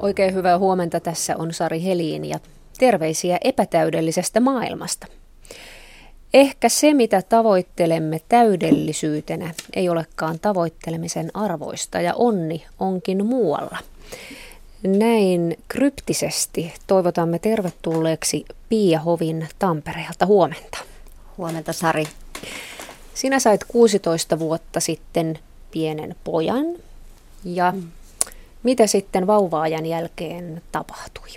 Oikein hyvää huomenta. Tässä on Sari Heliin ja terveisiä epätäydellisestä maailmasta. Ehkä se, mitä tavoittelemme täydellisyytenä, ei olekaan tavoittelemisen arvoista ja onni onkin muualla. Näin kryptisesti toivotamme tervetulleeksi Pia Hovin Tampereelta. Huomenta. Huomenta Sari. Sinä sait 16 vuotta sitten pienen pojan ja mm. Mitä sitten vauvaajan jälkeen tapahtui?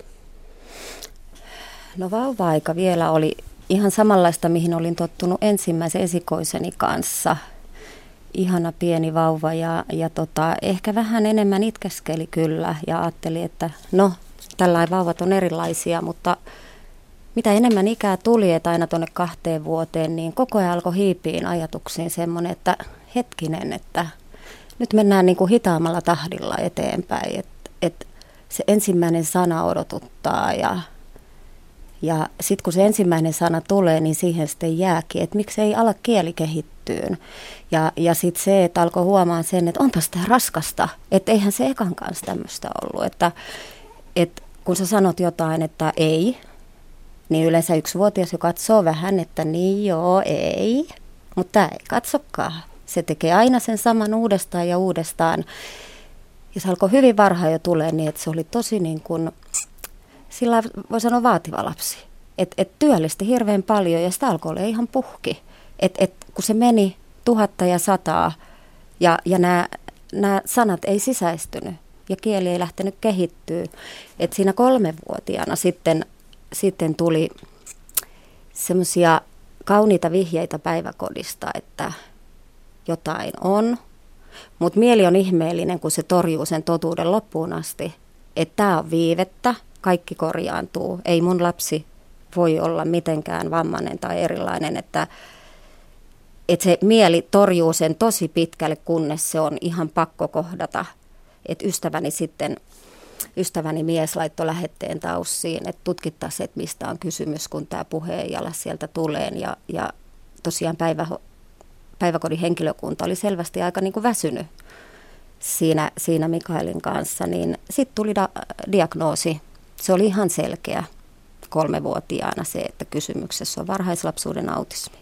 No vauva-aika vielä oli ihan samanlaista, mihin olin tottunut ensimmäisen esikoiseni kanssa. Ihana pieni vauva ja, ja tota, ehkä vähän enemmän itkeskeli kyllä ja ajatteli, että no, tällainen vauvat on erilaisia, mutta mitä enemmän ikää tuli, että aina tuonne kahteen vuoteen, niin koko ajan alkoi hiipiin ajatuksiin semmoinen, että hetkinen, että nyt mennään niin kuin hitaammalla tahdilla eteenpäin, että, että se ensimmäinen sana odotuttaa ja ja sitten kun se ensimmäinen sana tulee, niin siihen sitten jääkin, että miksi ei ala kieli kehittyyn. Ja, ja sitten se, että alkoi huomaan sen, että onpas tämä raskasta, että eihän se ekan kanssa tämmöistä ollut. Että, että kun sä sanot jotain, että ei, niin yleensä yksi vuotias jo katsoo vähän, että niin joo, ei. Mutta ei katsokaan. Se tekee aina sen saman uudestaan ja uudestaan. Ja se alkoi hyvin varhain jo tulee niin, että se oli tosi niin kuin sillä voi sanoa vaativa lapsi. Että et työllisti hirveän paljon ja sitä alkoi olla ihan puhki. Että et, kun se meni tuhatta ja sataa ja, ja nämä sanat ei sisäistynyt ja kieli ei lähtenyt kehittyä. Että siinä kolmevuotiaana sitten, sitten tuli semmoisia kauniita vihjeitä päiväkodista, että jotain on. Mutta mieli on ihmeellinen, kun se torjuu sen totuuden loppuun asti, että tämä on viivettä – kaikki korjaantuu. Ei mun lapsi voi olla mitenkään vammainen tai erilainen, että, että se mieli torjuu sen tosi pitkälle, kunnes se on ihan pakko kohdata. Että ystäväni sitten, ystäväni mies laittoi lähetteen taussiin, että tutkittaisiin, että mistä on kysymys, kun tämä puheenjala sieltä tulee. Ja, ja tosiaan päivä, päiväkodin henkilökunta oli selvästi aika niin kuin väsynyt siinä, siinä Mikaelin kanssa, niin sitten tuli da, diagnoosi se oli ihan selkeä kolmevuotiaana se, että kysymyksessä on varhaislapsuuden autismi.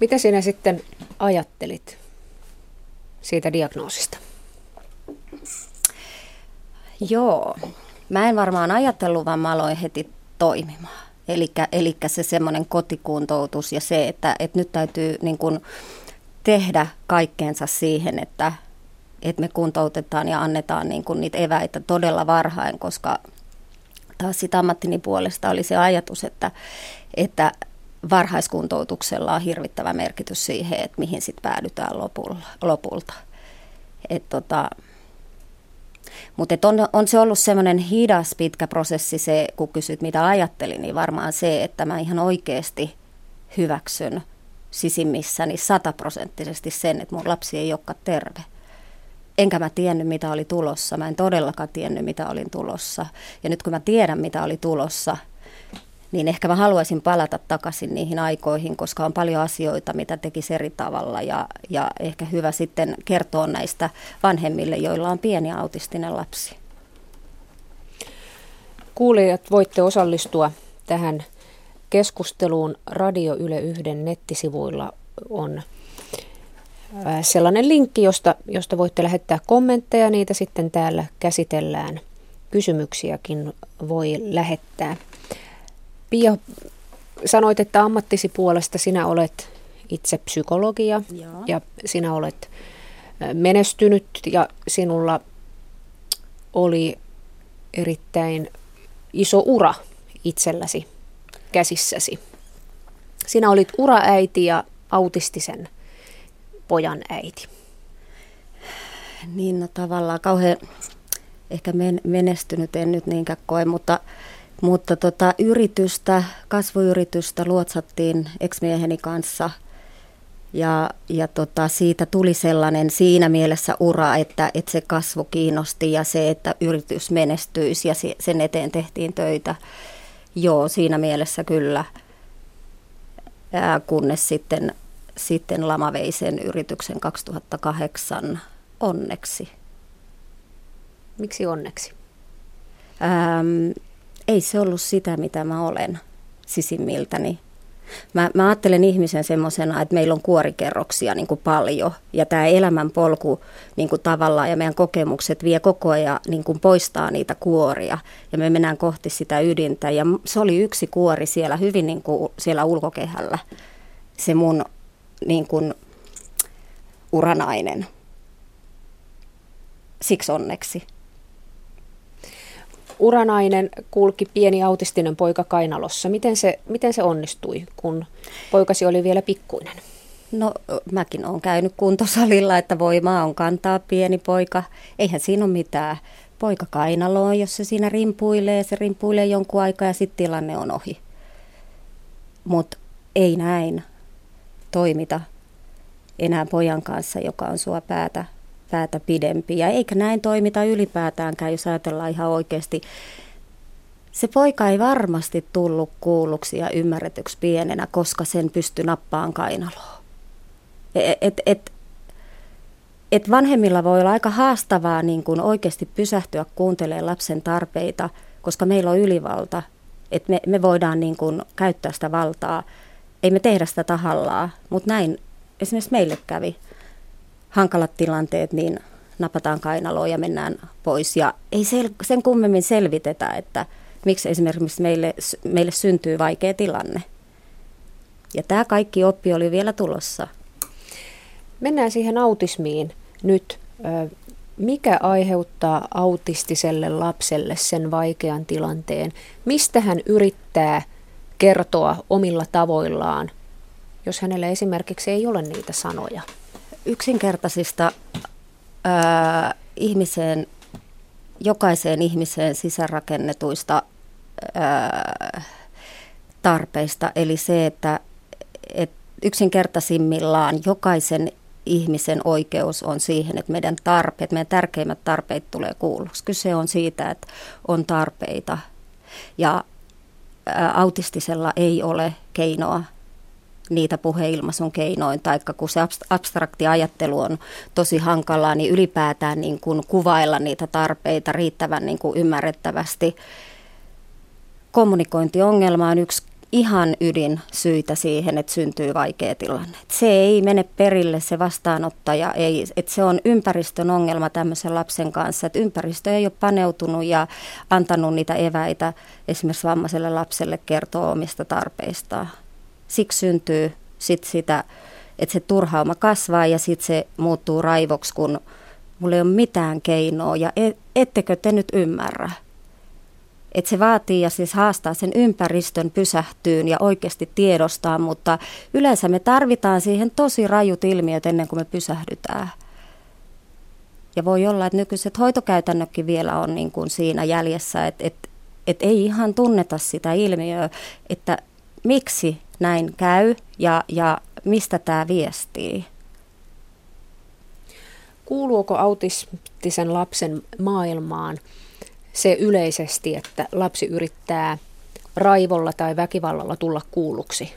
Mitä sinä sitten ajattelit siitä diagnoosista? Joo, mä en varmaan ajatellut, vaan mä aloin heti toimimaan. Eli se semmoinen kotikuntoutus ja se, että, että nyt täytyy niin kun tehdä kaikkeensa siihen, että, että me kuntoutetaan ja annetaan niin kun niitä eväitä todella varhain, koska taas sitä ammattini puolesta oli se ajatus, että, että varhaiskuntoutuksella on hirvittävä merkitys siihen, että mihin sitten päädytään lopulta. Et tota, mutta on, on se ollut semmoinen hidas pitkä prosessi se, kun kysyt mitä ajattelin, niin varmaan se, että mä ihan oikeasti hyväksyn sisimmissäni sataprosenttisesti sen, että mun lapsi ei olekaan terve enkä mä tiennyt, mitä oli tulossa. Mä en todellakaan tiennyt, mitä olin tulossa. Ja nyt kun mä tiedän, mitä oli tulossa, niin ehkä mä haluaisin palata takaisin niihin aikoihin, koska on paljon asioita, mitä tekisi eri tavalla. Ja, ja ehkä hyvä sitten kertoa näistä vanhemmille, joilla on pieni autistinen lapsi. Kuulijat voitte osallistua tähän keskusteluun Radio Yle Yhden nettisivuilla on sellainen linkki, josta, josta voitte lähettää kommentteja, niitä sitten täällä käsitellään. Kysymyksiäkin voi lähettää. Pia, sanoit, että ammattisi puolesta sinä olet itse psykologia Joo. ja sinä olet menestynyt ja sinulla oli erittäin iso ura itselläsi käsissäsi. Sinä olit uraäiti ja autistisen pojan äiti? Niin, no tavallaan kauhean ehkä men, menestynyt en nyt niinkään koe, mutta, mutta tota, yritystä, kasvuyritystä luotsattiin eksmieheni kanssa ja, ja tota, siitä tuli sellainen siinä mielessä ura, että, että se kasvu kiinnosti ja se, että yritys menestyisi ja sen eteen tehtiin töitä. Joo, siinä mielessä kyllä, Ää, kunnes sitten sitten lama vei sen yrityksen 2008 onneksi. Miksi onneksi? Ähm, ei se ollut sitä, mitä mä olen sisimmiltäni. Mä, mä ajattelen ihmisen semmoisena, että meillä on kuorikerroksia niin kuin paljon ja tämä elämänpolku niin kuin tavallaan ja meidän kokemukset vie koko ajan niin kuin poistaa niitä kuoria ja me mennään kohti sitä ydintä ja se oli yksi kuori siellä hyvin niin kuin siellä ulkokehällä, se mun niin kuin uranainen. Siksi onneksi. Uranainen kulki pieni autistinen poika kainalossa. Miten se, miten se onnistui, kun poikasi oli vielä pikkuinen? No mäkin olen käynyt kuntosalilla, että voimaa on kantaa pieni poika. Eihän siinä ole mitään. Poika kainaloon, jos se siinä rimpuilee, se rimpuilee jonkun aikaa ja sitten tilanne on ohi. Mutta ei näin toimita enää pojan kanssa, joka on sua päätä päätä pidempi. Ja eikä näin toimita ylipäätäänkään, jos ajatellaan ihan oikeasti. Se poika ei varmasti tullut kuulluksi ja ymmärretyksi pienenä, koska sen pystyi nappaan kainaloon. Et, et, et, et vanhemmilla voi olla aika haastavaa niin kuin oikeasti pysähtyä kuuntelemaan lapsen tarpeita, koska meillä on ylivalta. Että me, me voidaan niin kuin käyttää sitä valtaa. Ei me tehdä sitä tahallaan, mutta näin esimerkiksi meille kävi hankalat tilanteet, niin napataan kainaloon ja mennään pois. Ja ei sel- sen kummemmin selvitetä, että miksi esimerkiksi meille, meille syntyy vaikea tilanne. Ja tämä kaikki oppi oli vielä tulossa. Mennään siihen autismiin nyt. Mikä aiheuttaa autistiselle lapselle sen vaikean tilanteen? Mistä hän yrittää kertoa omilla tavoillaan, jos hänellä esimerkiksi ei ole niitä sanoja? Yksinkertaisista ää, ihmiseen, jokaiseen ihmiseen sisärakennetuista ää, tarpeista. Eli se, että et yksinkertaisimmillaan jokaisen ihmisen oikeus on siihen, että meidän tarpeet, meidän tärkeimmät tarpeet tulee kuulluksi. Kyse on siitä, että on tarpeita ja autistisella ei ole keinoa niitä puheilmaisun keinoin, tai kun se abstrakti ajattelu on tosi hankalaa, niin ylipäätään niin kuin kuvailla niitä tarpeita riittävän niin kuin ymmärrettävästi. Kommunikointiongelma on yksi ihan ydin syitä siihen, että syntyy vaikea tilanne. Se ei mene perille se vastaanottaja, ei, että se on ympäristön ongelma tämmöisen lapsen kanssa, että ympäristö ei ole paneutunut ja antanut niitä eväitä esimerkiksi vammaiselle lapselle kertoa omista tarpeistaan siksi syntyy sit sitä, että se turhauma kasvaa ja sitten se muuttuu raivoksi, kun mulla ei ole mitään keinoa ja et, ettekö te nyt ymmärrä. Että se vaatii ja siis haastaa sen ympäristön pysähtyyn ja oikeasti tiedostaa, mutta yleensä me tarvitaan siihen tosi rajut ilmiöt ennen kuin me pysähdytään. Ja voi olla, että nykyiset hoitokäytännötkin vielä on niin kuin siinä jäljessä, että, että, että ei ihan tunneta sitä ilmiöä, että miksi näin käy ja, ja mistä tämä viestii? Kuuluuko autistisen lapsen maailmaan se yleisesti, että lapsi yrittää raivolla tai väkivallalla tulla kuulluksi?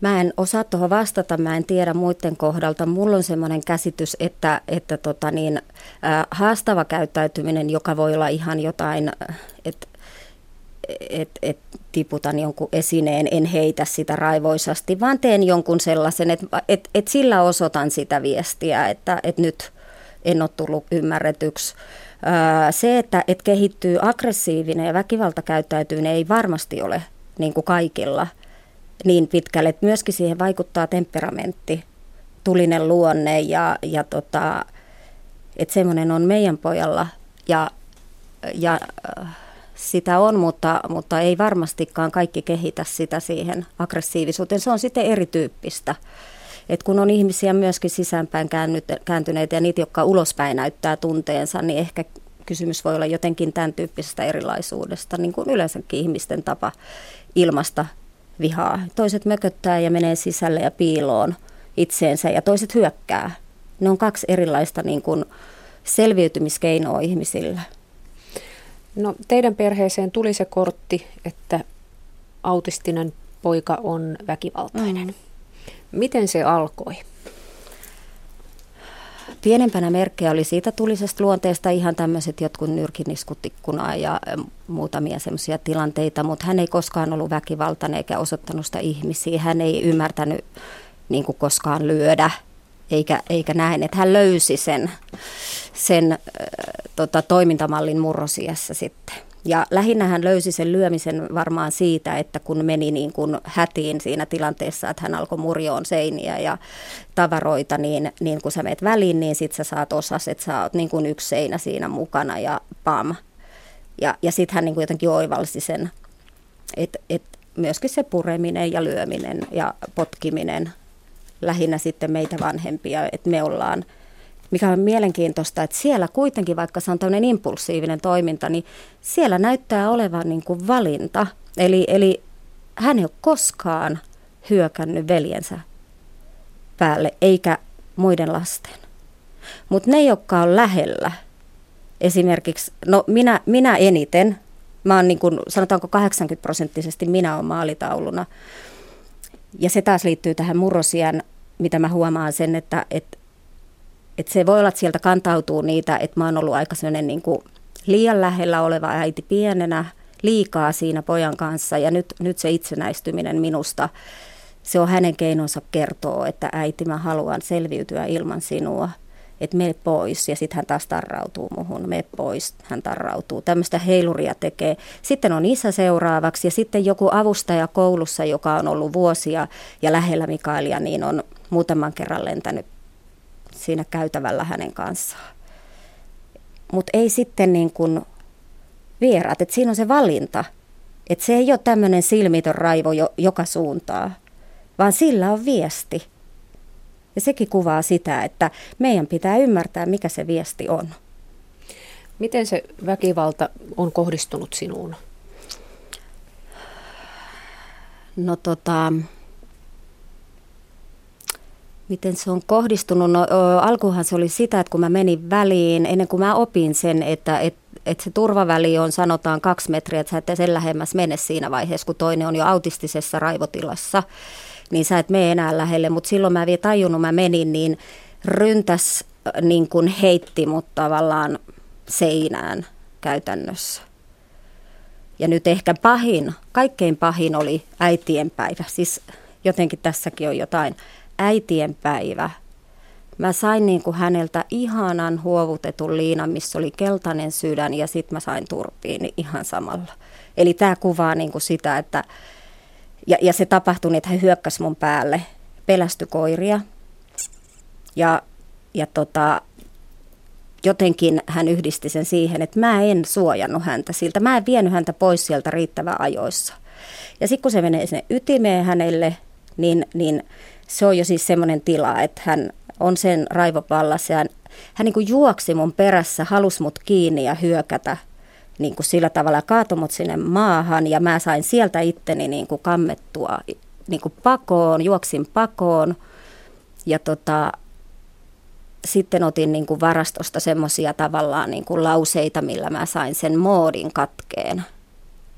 Mä en osaa tuohon vastata, mä en tiedä muiden kohdalta. Mulla on semmoinen käsitys, että, että tota niin, äh, haastava käyttäytyminen, joka voi olla ihan jotain, että että et tiputan jonkun esineen, en heitä sitä raivoisasti, vaan teen jonkun sellaisen, että et, et sillä osoitan sitä viestiä, että et nyt en ole tullut ymmärretyksi. Se, että et kehittyy aggressiivinen ja väkivaltakäyttäytyminen ei varmasti ole niin kuin kaikilla niin pitkälle, että myöskin siihen vaikuttaa temperamentti, tulinen luonne ja, ja tota, että semmoinen on meidän pojalla ja, ja sitä on, mutta, mutta ei varmastikaan kaikki kehitä sitä siihen aggressiivisuuteen. Se on sitten erityyppistä. Et kun on ihmisiä myöskin sisäänpäin kääntyneitä ja niitä, jotka ulospäin näyttää tunteensa, niin ehkä kysymys voi olla jotenkin tämän tyyppisestä erilaisuudesta, niin kuin yleensäkin ihmisten tapa ilmasta vihaa. Toiset mököttää ja menee sisälle ja piiloon itseensä ja toiset hyökkää. Ne on kaksi erilaista niin kuin selviytymiskeinoa ihmisillä. No teidän perheeseen tuli se kortti, että autistinen poika on väkivaltainen. Mm. Miten se alkoi? pienempänä merkkejä oli siitä tulisesta luonteesta ihan tämmöiset jotkut nyrkiniskut ikkunaa ja muutamia semmoisia tilanteita, mutta hän ei koskaan ollut väkivaltainen eikä osoittanut sitä ihmisiä. Hän ei ymmärtänyt niin koskaan lyödä eikä, eikä näin, että hän löysi sen, sen äh, tota, toimintamallin murrosiassa sitten. Ja lähinnä hän löysi sen lyömisen varmaan siitä, että kun meni niin kuin hätiin siinä tilanteessa, että hän alkoi murjoon seiniä ja tavaroita, niin, niin kun sä meet väliin, niin sit sä saat osas, että sä oot niin kuin yksi seinä siinä mukana ja pam. Ja, ja sitten hän niin kuin jotenkin oivalsi sen, että et myöskin se pureminen ja lyöminen ja potkiminen, lähinnä sitten meitä vanhempia, että me ollaan – mikä on mielenkiintoista, että siellä kuitenkin, vaikka se on tämmöinen impulsiivinen toiminta, niin siellä näyttää olevan niin kuin valinta. Eli, eli hän ei ole koskaan hyökännyt veljensä päälle, eikä muiden lasten. Mutta ne, jotka on lähellä, esimerkiksi, no minä, minä eniten, mä oon niin kuin, sanotaanko 80 prosenttisesti minä olen maalitauluna. Ja se taas liittyy tähän murrosian, mitä mä huomaan sen, että, että että se voi olla, että sieltä kantautuu niitä, että mä oon ollut aika sellainen niin kuin liian lähellä oleva äiti pienenä, liikaa siinä pojan kanssa ja nyt, nyt se itsenäistyminen minusta, se on hänen keinonsa kertoa, että äiti mä haluan selviytyä ilman sinua, että mene pois ja sitten hän taas tarrautuu muhun, me pois, hän tarrautuu. Tämmöistä heiluria tekee. Sitten on isä seuraavaksi ja sitten joku avustaja koulussa, joka on ollut vuosia ja lähellä Mikaelia, niin on muutaman kerran lentänyt siinä käytävällä hänen kanssaan. Mutta ei sitten niin kuin vieraat, että siinä on se valinta. Että se ei ole tämmöinen silmitön raivo jo, joka suuntaa, vaan sillä on viesti. Ja sekin kuvaa sitä, että meidän pitää ymmärtää, mikä se viesti on. Miten se väkivalta on kohdistunut sinuun? No tota, Miten se on kohdistunut? No, alkuhan se oli sitä, että kun mä menin väliin, ennen kuin mä opin sen, että, että, että se turvaväli on sanotaan kaksi metriä, että sä et sen lähemmäs mene siinä vaiheessa, kun toinen on jo autistisessa raivotilassa, niin sä et mene enää lähelle. Mutta silloin mä vielä tajunnut, mä menin, niin ryntäs niin kuin heitti mut tavallaan seinään käytännössä. Ja nyt ehkä pahin, kaikkein pahin oli äitienpäivä. Siis jotenkin tässäkin on jotain äitien päivä. Mä sain niin kuin häneltä ihanan huovutetun liinan, missä oli keltainen sydän ja sitten mä sain turpiin ihan samalla. Eli tämä kuvaa niin kuin sitä, että ja, ja se tapahtui niin, että hän hyökkäsi mun päälle, pelästy koiria ja, ja tota, jotenkin hän yhdisti sen siihen, että mä en suojannut häntä siltä. Mä en vienyt häntä pois sieltä riittävän ajoissa. Ja sitten kun se menee sinne ytimeen hänelle, niin, niin se on jo siis semmoinen tila, että hän on sen raivopallassa ja hän, hän niin kuin juoksi mun perässä, halusi mut kiinni ja hyökätä niin kuin sillä tavalla kaatoi mut sinne maahan ja mä sain sieltä itteni niin kuin kammettua niin kuin pakoon, juoksin pakoon ja tota, sitten otin niin kuin varastosta semmoisia tavallaan niin kuin lauseita, millä mä sain sen moodin katkeen.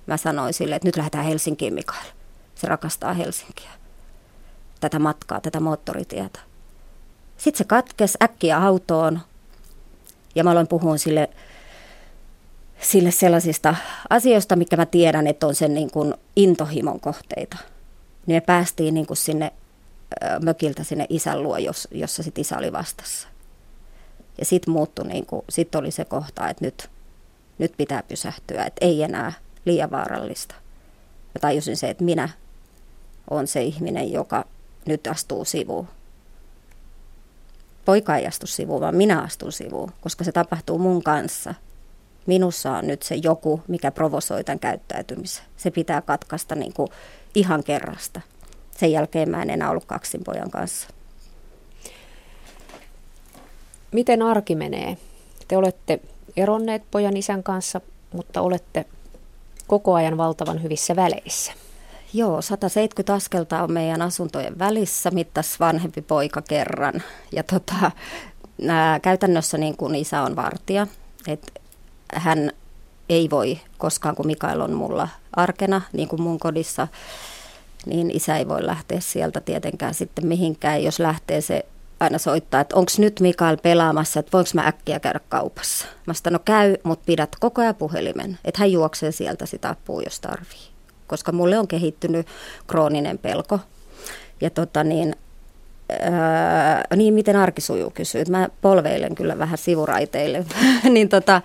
Mä sanoin sille, että nyt lähdetään Helsinkiin, Mikael. Se rakastaa Helsinkiä tätä matkaa, tätä moottoritietä. Sitten se katkesi äkkiä autoon ja mä aloin puhua sille, sille sellaisista asioista, mikä mä tiedän, että on sen niin kuin intohimon kohteita. Niin me päästiin niin kuin sinne mökiltä sinne isän luo, jos, jossa sit isä oli vastassa. Ja sitten muuttui, niin kuin, sit oli se kohta, että nyt, nyt pitää pysähtyä, että ei enää liian vaarallista. Ja tajusin se, että minä olen se ihminen, joka nyt astuu sivuun. Poika ei astu sivuun, vaan minä astun sivuun, koska se tapahtuu mun kanssa. Minussa on nyt se joku, mikä provosoi tämän käyttäytymisen. Se pitää katkaista niin kuin ihan kerrasta. Sen jälkeen mä en enää ollut kaksin pojan kanssa. Miten arki menee? Te olette eronneet pojan isän kanssa, mutta olette koko ajan valtavan hyvissä väleissä. Joo, 170 askelta on meidän asuntojen välissä, mittas vanhempi poika kerran. Ja tota, ää, käytännössä niin kuin isä on vartija, että hän ei voi koskaan, kun Mikael on mulla arkena, niin kuin mun kodissa, niin isä ei voi lähteä sieltä tietenkään sitten mihinkään. Jos lähtee se aina soittaa, että onko nyt Mikael pelaamassa, että voinko mä äkkiä käydä kaupassa. Mä sanoin, no käy, mutta pidät koko ajan puhelimen, että hän juoksee sieltä sitä apua, jos tarvii. Koska mulle on kehittynyt krooninen pelko. Ja tota niin, ää, niin miten arki sujuu kysyy. Mä polveilen kyllä vähän sivuraiteille. niin tota,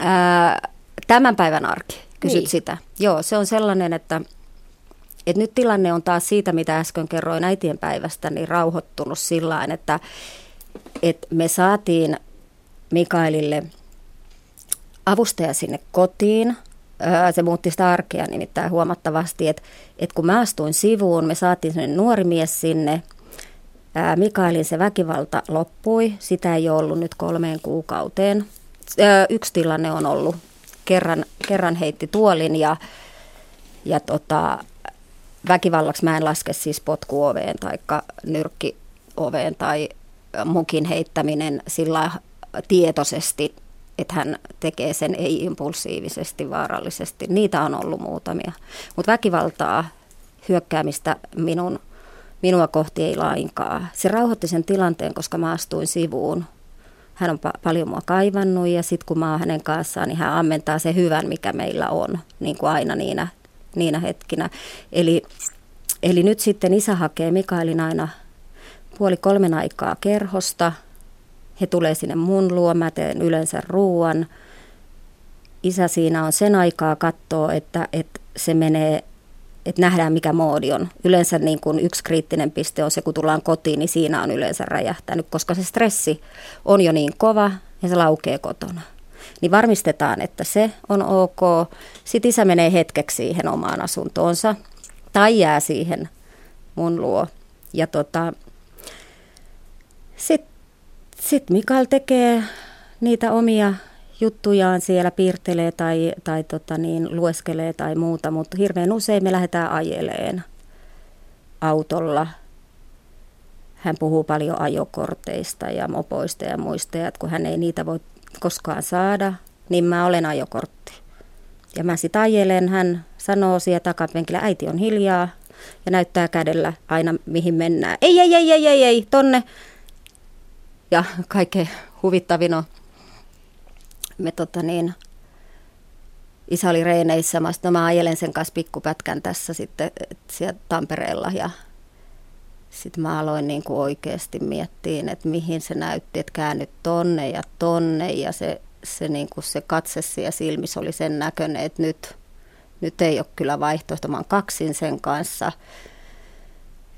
ää, tämän päivän arki, kysyt niin. sitä. Joo, se on sellainen, että et nyt tilanne on taas siitä, mitä äsken kerroin äitien päivästä, niin rauhoittunut sillä että, että me saatiin Mikaelille avustaja sinne kotiin. Se muutti sitä arkea nimittäin huomattavasti, että, että kun mä astuin sivuun, me saatiin sinne nuori mies sinne. Mikaelin se väkivalta loppui, sitä ei ole ollut nyt kolmeen kuukauteen. Yksi tilanne on ollut, kerran, kerran heitti tuolin ja, ja tota, väkivallaksi mä en laske siis potkuoveen tai nyrkkioveen tai mukin heittäminen sillä tietoisesti, että hän tekee sen ei-impulsiivisesti, vaarallisesti. Niitä on ollut muutamia. Mutta väkivaltaa, hyökkäämistä minun, minua kohti ei lainkaan. Se rauhoitti sen tilanteen, koska mä astuin sivuun. Hän on pa- paljon mua kaivannut ja sitten kun mä oon hänen kanssaan, niin hän ammentaa se hyvän, mikä meillä on, niin kuin aina niinä niinä hetkinä. Eli, eli nyt sitten isä hakee Mikaelin aina puoli kolmen aikaa kerhosta. He tulee sinne mun luo, mä teen yleensä ruuan. Isä siinä on sen aikaa katsoa, että, että se menee että nähdään mikä moodi on. Yleensä niin kuin yksi kriittinen piste on se, kun tullaan kotiin, niin siinä on yleensä räjähtänyt, koska se stressi on jo niin kova ja se laukee kotona niin varmistetaan, että se on ok. Sitten isä menee hetkeksi siihen omaan asuntoonsa tai jää siihen mun luo. Ja tota, sitten sit Mikael tekee niitä omia juttujaan siellä, piirtelee tai, tai tota niin, lueskelee tai muuta, mutta hirveän usein me lähdetään ajeleen autolla. Hän puhuu paljon ajokorteista ja mopoista ja muista, että kun hän ei niitä voi koskaan saada, niin mä olen ajokortti. Ja mä sitten ajelen, hän sanoo siellä takapenkillä, äiti on hiljaa ja näyttää kädellä aina mihin mennään. Ei, ei, ei, ei, ei, ei, tonne. Ja kaikkein huvittavin on, me tota niin, isä oli reeneissä, mä, no mä ajelen sen kanssa pikkupätkän tässä sitten siellä Tampereella. Ja sitten mä aloin niin kuin oikeasti miettiä, että mihin se näytti, että käännyt tonne ja tonne. Ja se, se, niin kuin se katse siellä silmissä oli sen näköinen, että nyt, nyt ei ole kyllä vaihtoehto, mä kaksin sen kanssa.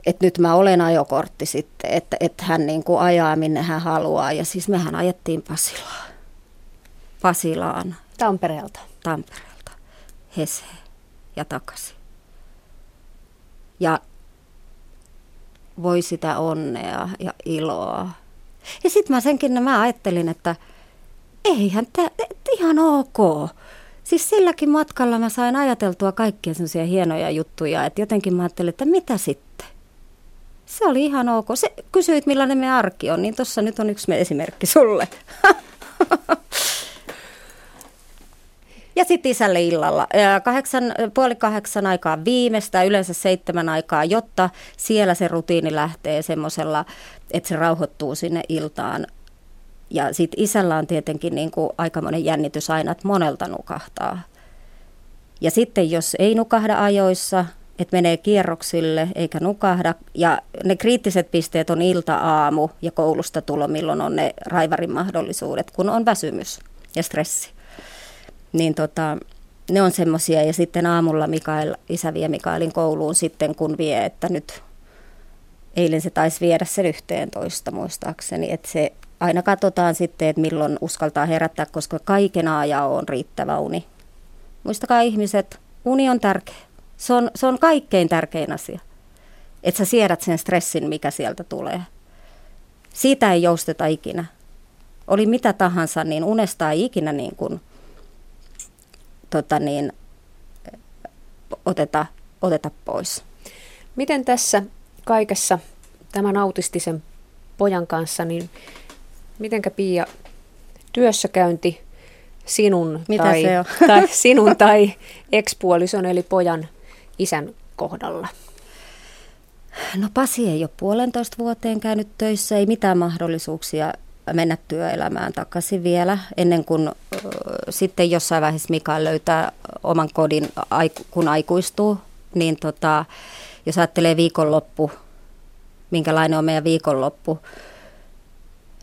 Että nyt mä olen ajokortti sitten, että, että hän niin kuin ajaa minne hän haluaa. Ja siis mehän ajettiin Pasilaan. Pasilaan. Tampereelta. Tampereelta. Heseen ja takaisin. Ja voi sitä onnea ja iloa. Ja sitten mä senkin mä ajattelin, että eihän tämä, ihan ok. Siis silläkin matkalla mä sain ajateltua kaikkia sellaisia hienoja juttuja, että jotenkin mä ajattelin, että mitä sitten? Se oli ihan ok. Se, kysyit, millainen me arki on, niin tuossa nyt on yksi esimerkki sulle. Ja sitten isälle illalla. Kahdeksan, puoli kahdeksan aikaa viimeistä, yleensä seitsemän aikaa, jotta siellä se rutiini lähtee semmoisella, että se rauhoittuu sinne iltaan. Ja sitten isällä on tietenkin niin kuin aikamoinen jännitys aina, että monelta nukahtaa. Ja sitten jos ei nukahda ajoissa, että menee kierroksille eikä nukahda. Ja ne kriittiset pisteet on ilta-aamu ja koulusta tulo, milloin on ne raivarin mahdollisuudet, kun on väsymys ja stressi niin tota, ne on semmoisia. Ja sitten aamulla Mikael, isä vie Mikaelin kouluun sitten, kun vie, että nyt eilen se taisi viedä sen yhteen toista muistaakseni, että se aina katsotaan sitten, että milloin uskaltaa herättää, koska kaiken aja on riittävä uni. Muistakaa ihmiset, uni on tärkeä. Se on, se on kaikkein tärkein asia. Että sä siedät sen stressin, mikä sieltä tulee. Siitä ei jousteta ikinä. Oli mitä tahansa, niin unesta ei ikinä niin kuin tota niin, oteta, oteta pois. Miten tässä kaikessa tämän autistisen pojan kanssa, niin mitenkä Pia työssäkäynti sinun, Mitä tai, tai, sinun tai ekspuolison eli pojan isän kohdalla? No Pasi ei ole puolentoista vuoteen käynyt töissä, ei mitään mahdollisuuksia mennä työelämään takaisin vielä, ennen kuin äh, sitten jossain vaiheessa Mikael löytää oman kodin, kun aikuistuu. Niin tota, jos ajattelee viikonloppu, minkälainen on meidän viikonloppu,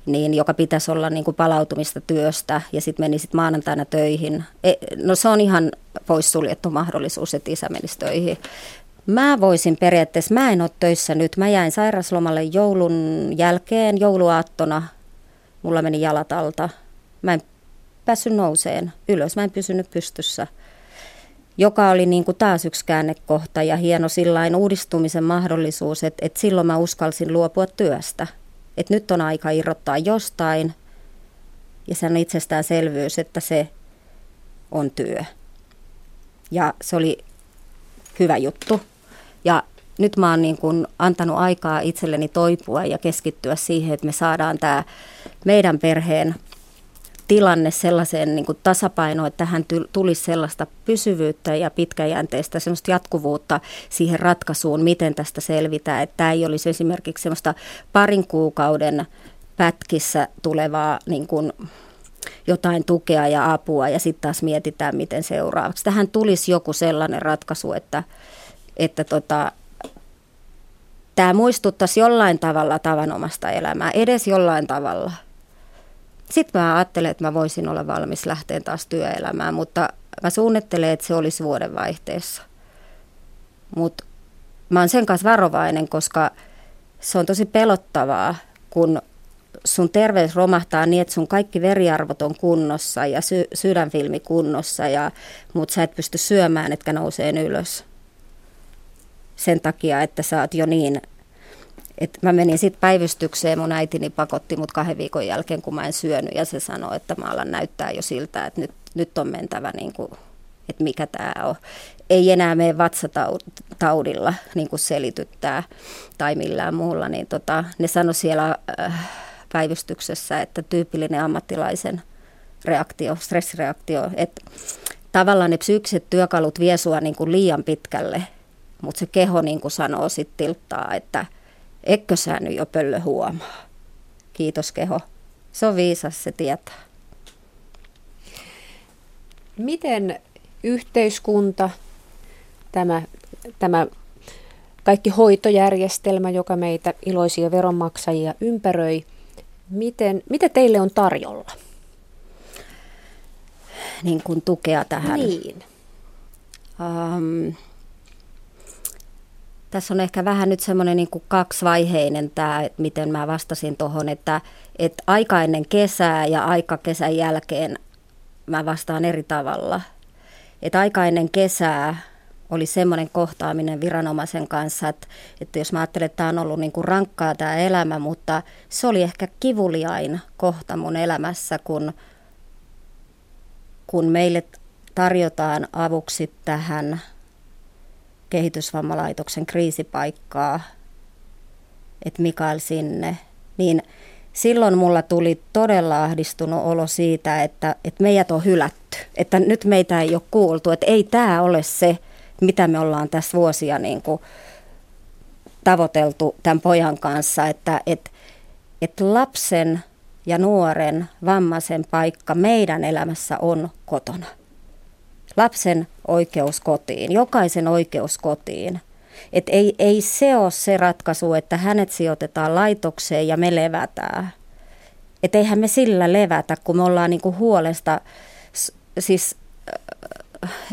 niin joka pitäisi olla niin kuin palautumista työstä ja sitten menisit maanantaina töihin. E, no se on ihan poissuljettu mahdollisuus, että isä menisi töihin. Mä voisin periaatteessa, mä en ole töissä nyt. Mä jäin sairaslomalle joulun jälkeen, jouluaattona. Mulla meni jalat alta. Mä en päässyt nouseen ylös, mä en pysynyt pystyssä. Joka oli niin kuin taas yksi käännekohta ja hieno sillain uudistumisen mahdollisuus, että, että silloin mä uskalsin luopua työstä. Että nyt on aika irrottaa jostain ja se on itsestäänselvyys, että se on työ. Ja se oli hyvä juttu. Ja nyt mä oon niin kuin antanut aikaa itselleni toipua ja keskittyä siihen, että me saadaan tämä meidän perheen tilanne sellaiseen niin kuin tasapainoon, että tähän tulisi sellaista pysyvyyttä ja pitkäjänteistä sellaista jatkuvuutta siihen ratkaisuun, miten tästä selvitään. Että tämä ei olisi esimerkiksi sellaista parin kuukauden pätkissä tulevaa niin kuin jotain tukea ja apua ja sitten taas mietitään, miten seuraavaksi. Tähän tulisi joku sellainen ratkaisu, että, että tota, tämä muistuttaisi jollain tavalla tavanomasta elämää, edes jollain tavalla. Sitten mä ajattelen, että mä voisin olla valmis lähteen taas työelämään, mutta mä suunnittelen, että se olisi vuodenvaihteessa. Mutta mä oon sen kanssa varovainen, koska se on tosi pelottavaa, kun sun terveys romahtaa niin, että sun kaikki veriarvot on kunnossa ja sy- sydänfilmi kunnossa, ja, mutta sä et pysty syömään, etkä nousee ylös. Sen takia, että sä oot jo niin et mä menin sitten päivystykseen, mun äitini pakotti mut kahden viikon jälkeen, kun mä en syönyt, ja se sanoi, että mä alan näyttää jo siltä, että nyt, nyt on mentävä, niin kuin, että mikä tämä on. Ei enää mene vatsataudilla niin kuin selityttää tai millään muulla, niin tota, ne sanoi siellä äh, päivystyksessä, että tyypillinen ammattilaisen reaktio, stressireaktio, että tavallaan ne psyykkiset työkalut vie sua niin kuin liian pitkälle, mutta se keho niin kuin sanoo sitten tilttaa, että – Eikö sä nyt jo pöllö huomaa? Kiitos keho. Se on viisas, se tietää. Miten yhteiskunta, tämä, tämä kaikki hoitojärjestelmä, joka meitä iloisia veronmaksajia ympäröi, miten, mitä teille on tarjolla? Niin kuin tukea tähän. Niin. Um, tässä on ehkä vähän nyt semmoinen niin kaksivaiheinen tämä, että miten mä vastasin tuohon, että, että aika ennen kesää ja aika kesän jälkeen mä vastaan eri tavalla. Että aika ennen kesää oli semmoinen kohtaaminen viranomaisen kanssa, että, että jos mä ajattelen, että tämä on ollut niin kuin rankkaa tämä elämä, mutta se oli ehkä kivuliain kohta mun elämässä, kun, kun meille tarjotaan avuksi tähän kehitysvammalaitoksen kriisipaikkaa, että Mikael sinne, niin silloin mulla tuli todella ahdistunut olo siitä, että, että meidät on hylätty, että nyt meitä ei ole kuultu, että ei tämä ole se, mitä me ollaan tässä vuosia niin kuin tavoiteltu tämän pojan kanssa, että, että, että lapsen ja nuoren vammaisen paikka meidän elämässä on kotona lapsen oikeus kotiin, jokaisen oikeus kotiin. Et ei, ei se ole se ratkaisu, että hänet sijoitetaan laitokseen ja me levätään. Et eihän me sillä levätä, kun me ollaan niinku huolesta, siis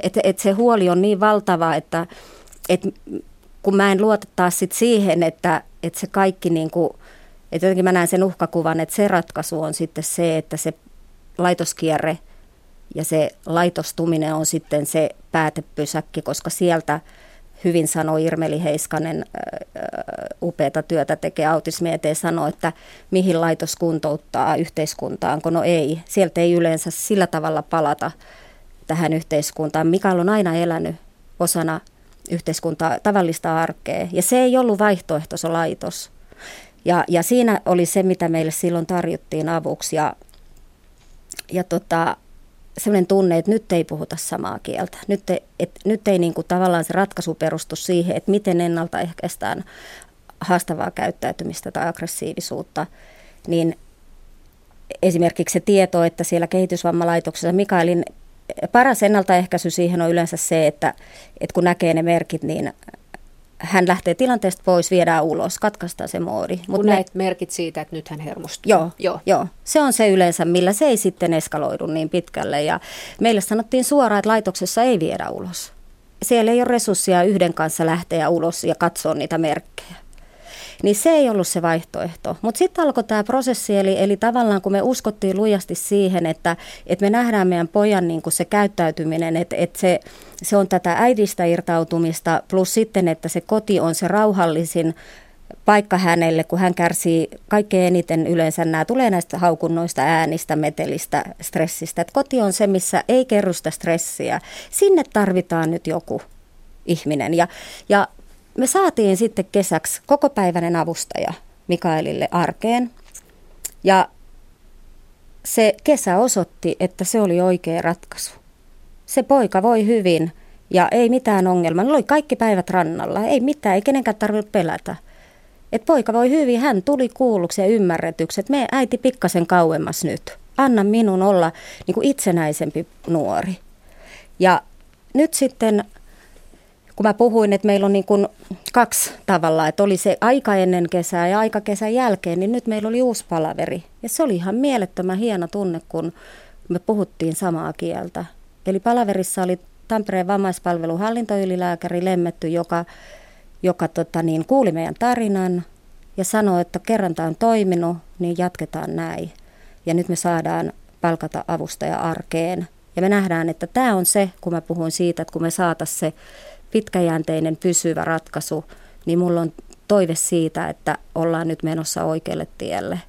että et se huoli on niin valtava, että et kun mä en luota taas sit siihen, että et se kaikki niinku, että jotenkin mä näen sen uhkakuvan, että se ratkaisu on sitten se, että se laitoskierre – ja se laitostuminen on sitten se päätepysäkki, koska sieltä hyvin sanoi Irmeli Heiskanen, upeata työtä tekee autismi eteen, sanoi, että mihin laitos kuntouttaa yhteiskuntaanko. No ei, sieltä ei yleensä sillä tavalla palata tähän yhteiskuntaan. Mikael on aina elänyt osana yhteiskuntaa, tavallista arkea, ja se ei ollut vaihtoehto, se laitos. Ja, ja siinä oli se, mitä meille silloin tarjottiin avuksi, ja, ja tota, sellainen tunne, että nyt ei puhuta samaa kieltä. Nyt ei, et, nyt ei niin kuin tavallaan se ratkaisu perustu siihen, että miten ennaltaehkäistään haastavaa käyttäytymistä tai aggressiivisuutta, niin esimerkiksi se tieto, että siellä kehitysvammalaitoksessa Mikaelin paras ennaltaehkäisy siihen on yleensä se, että, että kun näkee ne merkit, niin hän lähtee tilanteesta pois, viedään ulos, katkaistaan se moodi. Mut kun näet merkit siitä, että nyt hän hermostuu. Joo, joo. joo, se on se yleensä, millä se ei sitten eskaloidu niin pitkälle. Ja meille sanottiin suoraan, että laitoksessa ei viedä ulos. Siellä ei ole resursseja yhden kanssa lähteä ulos ja katsoa niitä merkkejä. Niin se ei ollut se vaihtoehto. Mutta sitten alkoi tämä prosessi, eli, eli tavallaan kun me uskottiin lujasti siihen, että, että me nähdään meidän pojan niin se käyttäytyminen, että, että se, se on tätä äidistä irtautumista, plus sitten, että se koti on se rauhallisin paikka hänelle, kun hän kärsii kaikkein eniten yleensä nämä tulee näistä haukunnoista, äänistä, metelistä, stressistä. Että koti on se, missä ei kerro sitä stressiä. Sinne tarvitaan nyt joku ihminen. Ja, ja me saatiin sitten kesäksi kokopäiväinen avustaja Mikaelille arkeen. Ja se kesä osoitti, että se oli oikea ratkaisu. Se poika voi hyvin ja ei mitään ongelmaa. Ne oli kaikki päivät rannalla. Ei mitään, ei kenenkään tarvitse pelätä. Et poika voi hyvin, hän tuli kuulluksi ja ymmärretyksi, että me äiti pikkasen kauemmas nyt. Anna minun olla niin kuin itsenäisempi nuori. Ja nyt sitten kun mä puhuin, että meillä on niin kuin kaksi tavalla, että oli se aika ennen kesää ja aika kesän jälkeen, niin nyt meillä oli uusi palaveri. Ja se oli ihan mielettömän hieno tunne, kun me puhuttiin samaa kieltä. Eli palaverissa oli Tampereen vammaispalvelun hallintoylilääkäri Lemmetty, joka, joka tota niin, kuuli meidän tarinan ja sanoi, että kerran tämä on toiminut, niin jatketaan näin. Ja nyt me saadaan palkata avustaja arkeen. Ja me nähdään, että tämä on se, kun mä puhuin siitä, että kun me saataisiin se pitkäjänteinen pysyvä ratkaisu, niin mulla on toive siitä, että ollaan nyt menossa oikealle tielle.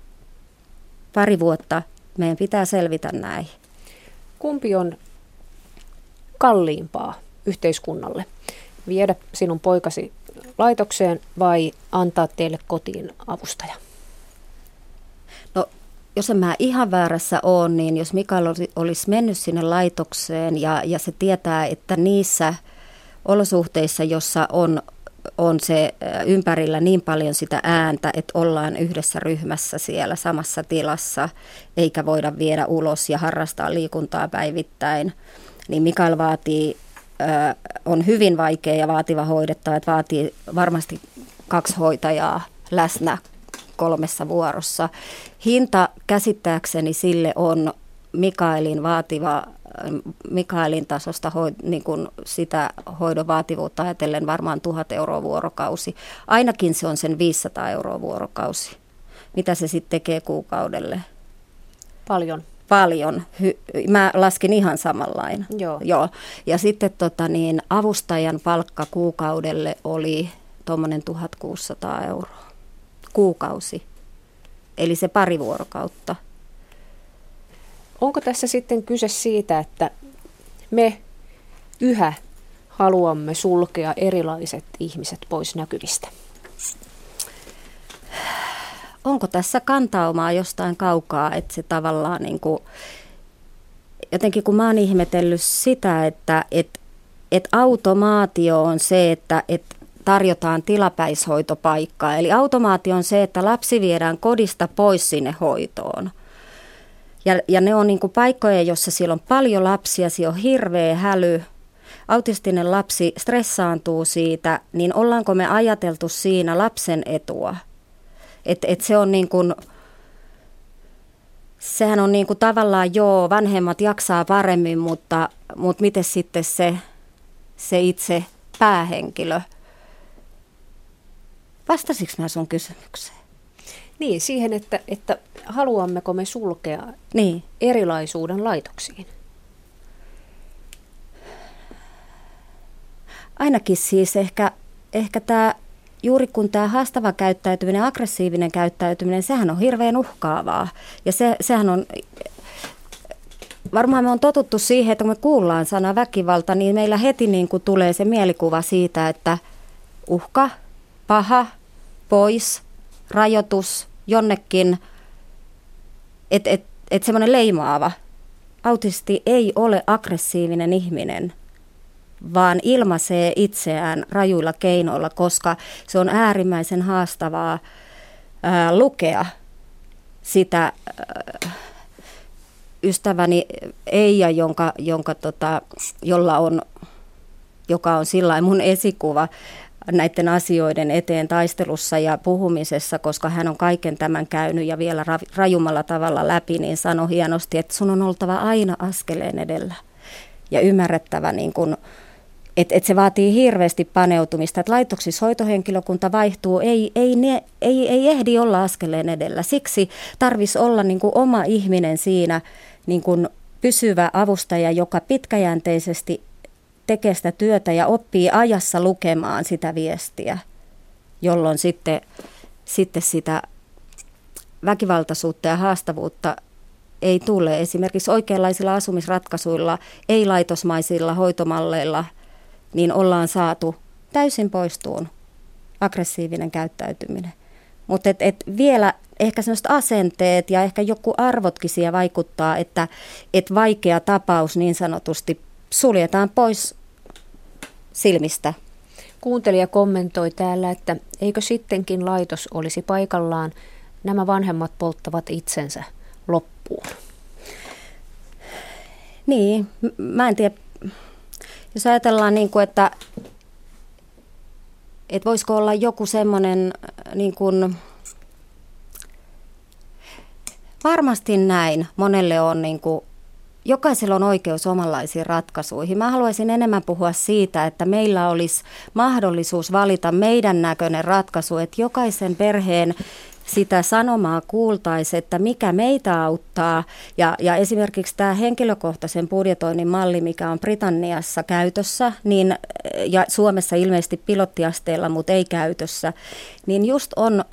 Pari vuotta meidän pitää selvitä näin. Kumpi on kalliimpaa yhteiskunnalle? Viedä sinun poikasi laitokseen vai antaa teille kotiin avustaja? No, jos en mä ihan väärässä ole, niin jos Mikael olisi mennyt sinne laitokseen ja, ja se tietää, että niissä – olosuhteissa, jossa on, on se ympärillä niin paljon sitä ääntä, että ollaan yhdessä ryhmässä siellä samassa tilassa, eikä voida viedä ulos ja harrastaa liikuntaa päivittäin, niin Mikael vaatii, on hyvin vaikea ja vaativa hoidettava, että vaatii varmasti kaksi hoitajaa läsnä kolmessa vuorossa. Hinta käsittääkseni sille on Mikaelin vaativa Mikaelin tasosta hoi, niin kuin sitä hoidon vaativuutta ajatellen varmaan 1000 euroa vuorokausi. Ainakin se on sen 500 euroa vuorokausi. Mitä se sitten tekee kuukaudelle? Paljon. Paljon. Hy- mä laskin ihan samanlain. Joo. Joo. Ja sitten tota, niin, avustajan palkka kuukaudelle oli tuommoinen 1600 euroa. Kuukausi. Eli se pari vuorokautta. Onko tässä sitten kyse siitä, että me yhä haluamme sulkea erilaiset ihmiset pois näkyvistä? Onko tässä kantaumaa jostain kaukaa, että se tavallaan niin kuin, jotenkin kun mä oon ihmetellyt sitä, että et, et automaatio on se, että et tarjotaan tilapäishoitopaikkaa. Eli automaatio on se, että lapsi viedään kodista pois sinne hoitoon – ja, ja ne on niin kuin paikkoja, jossa siellä on paljon lapsia, siellä on hirveä häly, autistinen lapsi stressaantuu siitä, niin ollaanko me ajateltu siinä lapsen etua? Että et se on niin kuin, sehän on niin kuin tavallaan joo, vanhemmat jaksaa paremmin, mutta, mutta miten sitten se, se itse päähenkilö? Vastasiko mä sun kysymykseen? Niin, siihen, että, että haluammeko me sulkea niin. erilaisuuden laitoksiin? Ainakin siis ehkä, ehkä tämä, juuri kun tämä haastava käyttäytyminen, aggressiivinen käyttäytyminen, sehän on hirveän uhkaavaa. Ja se, sehän on, varmaan me on totuttu siihen, että kun me kuullaan sana väkivalta, niin meillä heti niin kuin tulee se mielikuva siitä, että uhka, paha, pois, rajoitus, jonnekin, että et, et semmoinen leimaava. Autisti ei ole aggressiivinen ihminen, vaan ilmaisee itseään rajuilla keinoilla, koska se on äärimmäisen haastavaa ää, lukea sitä ää, ystäväni Eija, jonka, jonka tota, jolla on, joka on sillä mun esikuva, näiden asioiden eteen taistelussa ja puhumisessa, koska hän on kaiken tämän käynyt ja vielä rajummalla tavalla läpi, niin sanoi hienosti, että sun on oltava aina askeleen edellä ja ymmärrettävä niin kuin, että et se vaatii hirveästi paneutumista, että laitoksissa hoitohenkilökunta vaihtuu, ei, ei, ne, ei, ei ehdi olla askeleen edellä. Siksi tarvisi olla niin kuin oma ihminen siinä, niin kuin pysyvä avustaja, joka pitkäjänteisesti tekee sitä työtä ja oppii ajassa lukemaan sitä viestiä, jolloin sitten, sitten sitä väkivaltaisuutta ja haastavuutta ei tule. Esimerkiksi oikeanlaisilla asumisratkaisuilla, ei-laitosmaisilla hoitomalleilla, niin ollaan saatu täysin poistuun aggressiivinen käyttäytyminen. Mutta et, et vielä ehkä sellaiset asenteet ja ehkä joku arvotkin siellä vaikuttaa, että et vaikea tapaus niin sanotusti suljetaan pois silmistä. Kuuntelija kommentoi täällä, että eikö sittenkin laitos olisi paikallaan, nämä vanhemmat polttavat itsensä loppuun. Niin, mä en tiedä, jos ajatellaan niin kuin, että, että voisiko olla joku semmoinen niin kuin, varmasti näin, monelle on niin kuin jokaisella on oikeus omanlaisiin ratkaisuihin. Mä haluaisin enemmän puhua siitä, että meillä olisi mahdollisuus valita meidän näköinen ratkaisu, että jokaisen perheen sitä sanomaa kuultaisi, että mikä meitä auttaa. Ja, ja esimerkiksi tämä henkilökohtaisen budjetoinnin malli, mikä on Britanniassa käytössä, niin, ja Suomessa ilmeisesti pilottiasteella, mutta ei käytössä, niin just on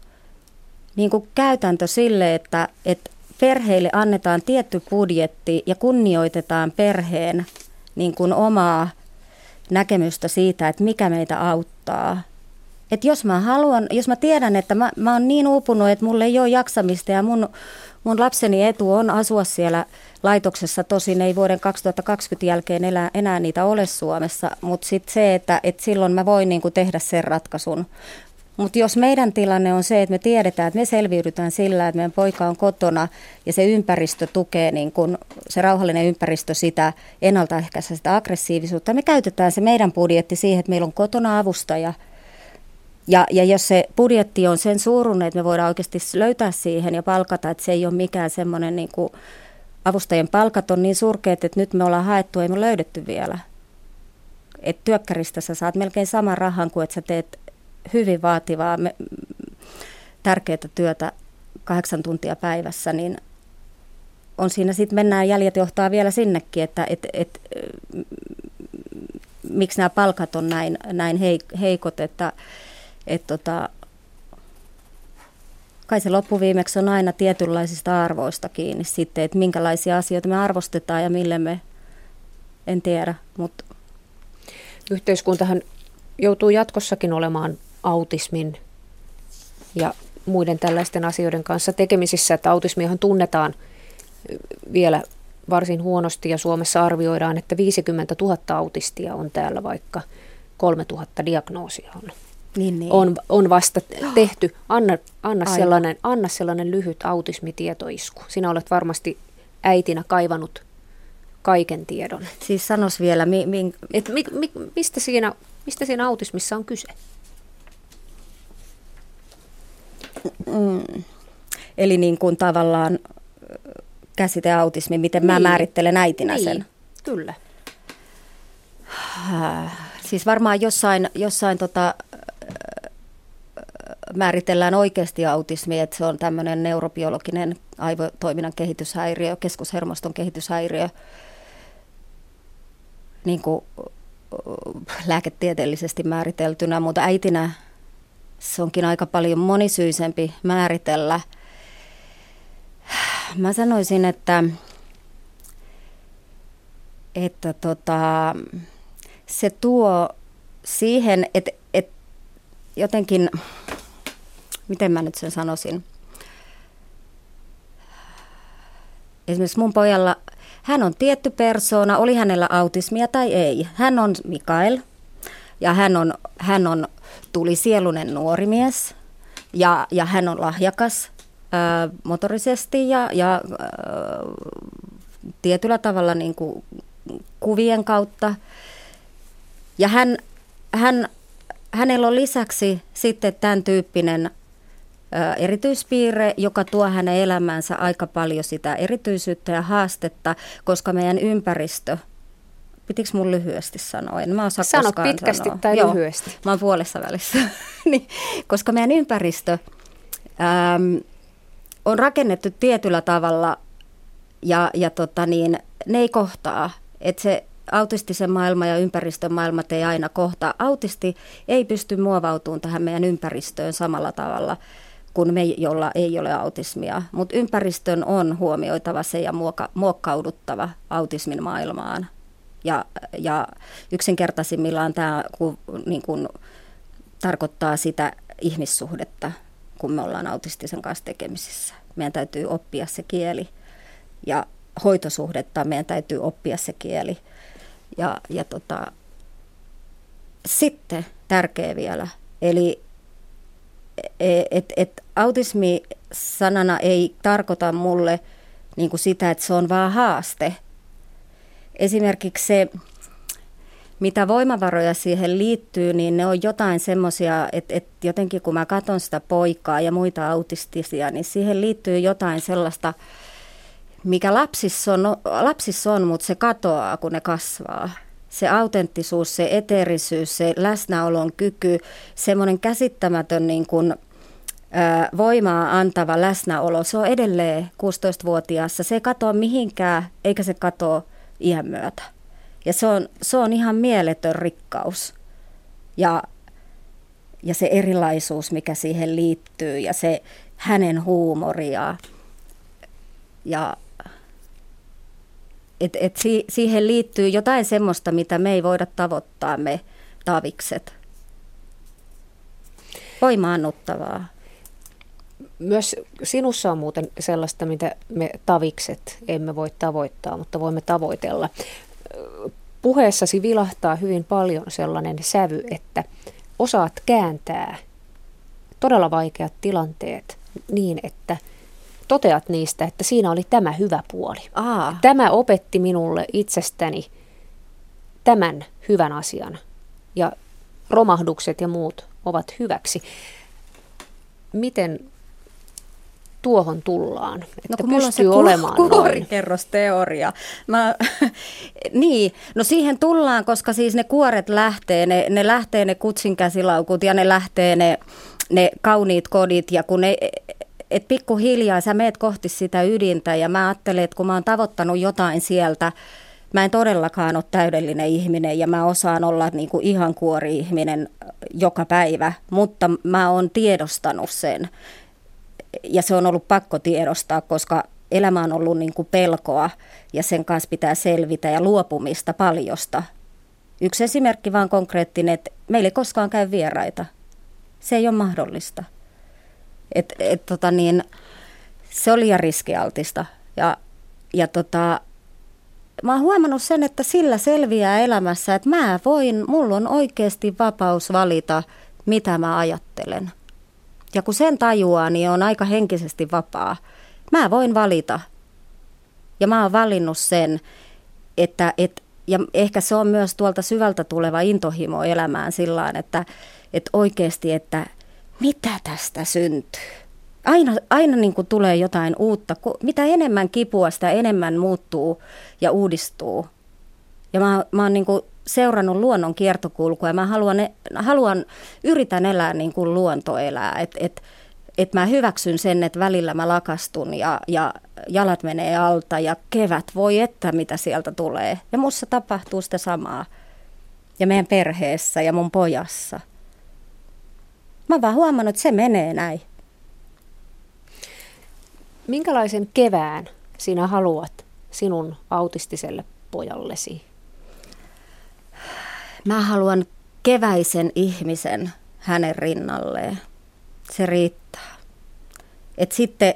niin kuin käytäntö sille, että, että perheille annetaan tietty budjetti ja kunnioitetaan perheen niin kuin omaa näkemystä siitä, että mikä meitä auttaa. Et jos mä haluan, jos mä tiedän, että mä, mä oon niin uupunut, että mulle ei ole jaksamista ja mun, mun lapseni etu on asua siellä laitoksessa, tosin ei vuoden 2020 jälkeen enää, enää niitä ole Suomessa, mutta sitten se, että et silloin mä voin niinku tehdä sen ratkaisun. Mutta jos meidän tilanne on se, että me tiedetään, että me selviydytään sillä, että meidän poika on kotona ja se ympäristö tukee, niin kun se rauhallinen ympäristö sitä ennaltaehkäistä sitä aggressiivisuutta, me käytetään se meidän budjetti siihen, että meillä on kotona avustaja. Ja, ja jos se budjetti on sen suuruinen, että me voidaan oikeasti löytää siihen ja palkata, että se ei ole mikään semmoinen niin kuin avustajien palkat on niin surkeat, että nyt me ollaan haettu, ei me löydetty vielä. että työkkäristä sä saat melkein saman rahan kuin että sä teet hyvin vaativaa, tärkeää työtä kahdeksan tuntia päivässä, niin on siinä sitten mennään, jäljet johtaa vielä sinnekin, että et, et, miksi nämä palkat on näin, näin heikot, että et tota, kai se loppuviimeksi on aina tietynlaisista arvoista kiinni sitten, että minkälaisia asioita me arvostetaan ja mille me, en tiedä, mutta... Yhteiskuntahan joutuu jatkossakin olemaan autismin ja muiden tällaisten asioiden kanssa tekemisissä, että autismiahan tunnetaan vielä varsin huonosti ja Suomessa arvioidaan, että 50 000 autistia on täällä, vaikka 3 000 diagnoosia on, niin, niin. on, on vasta tehty. Anna, anna, sellainen, anna sellainen lyhyt autismitietoisku. Sinä olet varmasti äitinä kaivannut kaiken tiedon. Siis sanos vielä, mi, mi... Et mi, mi, mistä, siinä, mistä siinä autismissa on kyse? Mm. Eli niin kuin tavallaan käsite autismi, miten niin. mä määrittelen äitinä niin. sen. Kyllä. Siis varmaan jossain, jossain tota, määritellään oikeasti autismi, että se on tämmöinen neurobiologinen aivotoiminnan kehityshäiriö, keskushermoston kehityshäiriö, niin kuin lääketieteellisesti määriteltynä, mutta äitinä se onkin aika paljon monisyisempi määritellä. Mä sanoisin, että, että tota, se tuo siihen, että, jotenkin, miten mä nyt sen sanoisin, esimerkiksi mun pojalla, hän on tietty persoona, oli hänellä autismia tai ei. Hän on Mikael ja hän on, hän on tuli sielunen nuori mies ja, ja hän on lahjakas ää, motorisesti ja, ja ää, tietyllä tavalla niin kuin kuvien kautta. Ja hän, hän, hänellä on lisäksi sitten tämän tyyppinen erityispiirre, joka tuo hänen elämäänsä aika paljon sitä erityisyyttä ja haastetta, koska meidän ympäristö, pitikö mun lyhyesti sanoa? En mä osaa Sano pitkästi sanoa. tai Joo, lyhyesti. Mä oon puolessa välissä. niin, koska meidän ympäristö äm, on rakennettu tietyllä tavalla ja, ja tota niin, ne ei kohtaa. Että se autistisen maailma ja ympäristön maailmat ei aina kohtaa. Autisti ei pysty muovautumaan tähän meidän ympäristöön samalla tavalla kuin me, jolla ei ole autismia. Mutta ympäristön on huomioitava se ja muoka, muokkauduttava autismin maailmaan. Ja, ja yksinkertaisimmillaan tämä niin kun, tarkoittaa sitä ihmissuhdetta, kun me ollaan autistisen kanssa tekemisissä. Meidän täytyy oppia se kieli ja hoitosuhdetta meidän täytyy oppia se kieli. Ja, ja tota, sitten tärkeä vielä, eli E, et, et autismi sanana ei tarkoita mulle niin kuin sitä, että se on vaan haaste. Esimerkiksi se, mitä voimavaroja siihen liittyy, niin ne on jotain semmoisia, että, että jotenkin kun mä katson sitä poikaa ja muita autistisia, niin siihen liittyy jotain sellaista, mikä lapsissa on, lapsissa on mutta se katoaa, kun ne kasvaa se autenttisuus, se eteerisyys, se läsnäolon kyky, semmoinen käsittämätön niin kuin, ää, voimaa antava läsnäolo, se on edelleen 16-vuotiaassa. Se ei katoa mihinkään, eikä se katoa iän myötä. Ja se on, se on ihan mieletön rikkaus. Ja, ja se erilaisuus, mikä siihen liittyy, ja se hänen huumoria. Ja et, et si, siihen liittyy jotain semmoista, mitä me ei voida tavoittaa me tavikset. Voimaannuttavaa. Myös sinussa on muuten sellaista, mitä me tavikset emme voi tavoittaa, mutta voimme tavoitella. Puheessasi vilahtaa hyvin paljon sellainen sävy, että osaat kääntää todella vaikeat tilanteet niin, että – toteat niistä, että siinä oli tämä hyvä puoli. Aa. Tämä opetti minulle itsestäni tämän hyvän asian ja romahdukset ja muut ovat hyväksi. Miten tuohon tullaan, että no, kun pystyy mulla on se olemaan kuorikerrosteoria. Mä, niin, no siihen tullaan, koska siis ne kuoret lähtee, ne, ne lähtee ne kutsinkäsilaukut ja ne lähtee ne, ne kauniit kodit ja kun ne että pikkuhiljaa sä meet kohti sitä ydintä ja mä ajattelen, että kun mä oon tavoittanut jotain sieltä, mä en todellakaan ole täydellinen ihminen ja mä osaan olla niin kuin ihan kuori-ihminen joka päivä, mutta mä oon tiedostanut sen ja se on ollut pakko tiedostaa, koska elämä on ollut niin kuin pelkoa ja sen kanssa pitää selvitä ja luopumista paljosta. Yksi esimerkki vaan konkreettinen, että meillä ei koskaan käy vieraita. Se ei ole mahdollista. Et, et, tota niin, se oli liian riskialtista. Ja, ja tota, mä oon huomannut sen, että sillä selviää elämässä, että mä voin, mulla on oikeasti vapaus valita, mitä mä ajattelen. Ja kun sen tajuaa, niin on aika henkisesti vapaa. Mä voin valita. Ja mä oon valinnut sen, että, et, ja ehkä se on myös tuolta syvältä tuleva intohimo elämään sillä että, että oikeasti, että mitä tästä syntyy? Aina, aina niin kuin tulee jotain uutta. Mitä enemmän kipua, sitä enemmän muuttuu ja uudistuu. Ja mä, mä oon niin kuin seurannut luonnon kiertokulkua ja mä haluan, haluan yritän elää niin kuin luonto elää. Että et, et mä hyväksyn sen, että välillä mä lakastun ja, ja jalat menee alta ja kevät, voi että mitä sieltä tulee. Ja mussa tapahtuu sitä samaa. Ja meidän perheessä ja mun pojassa. Mä oon vaan huomannut, että se menee näin. Minkälaisen kevään sinä haluat sinun autistiselle pojallesi? Mä haluan keväisen ihmisen hänen rinnalleen. Se riittää. Et sitten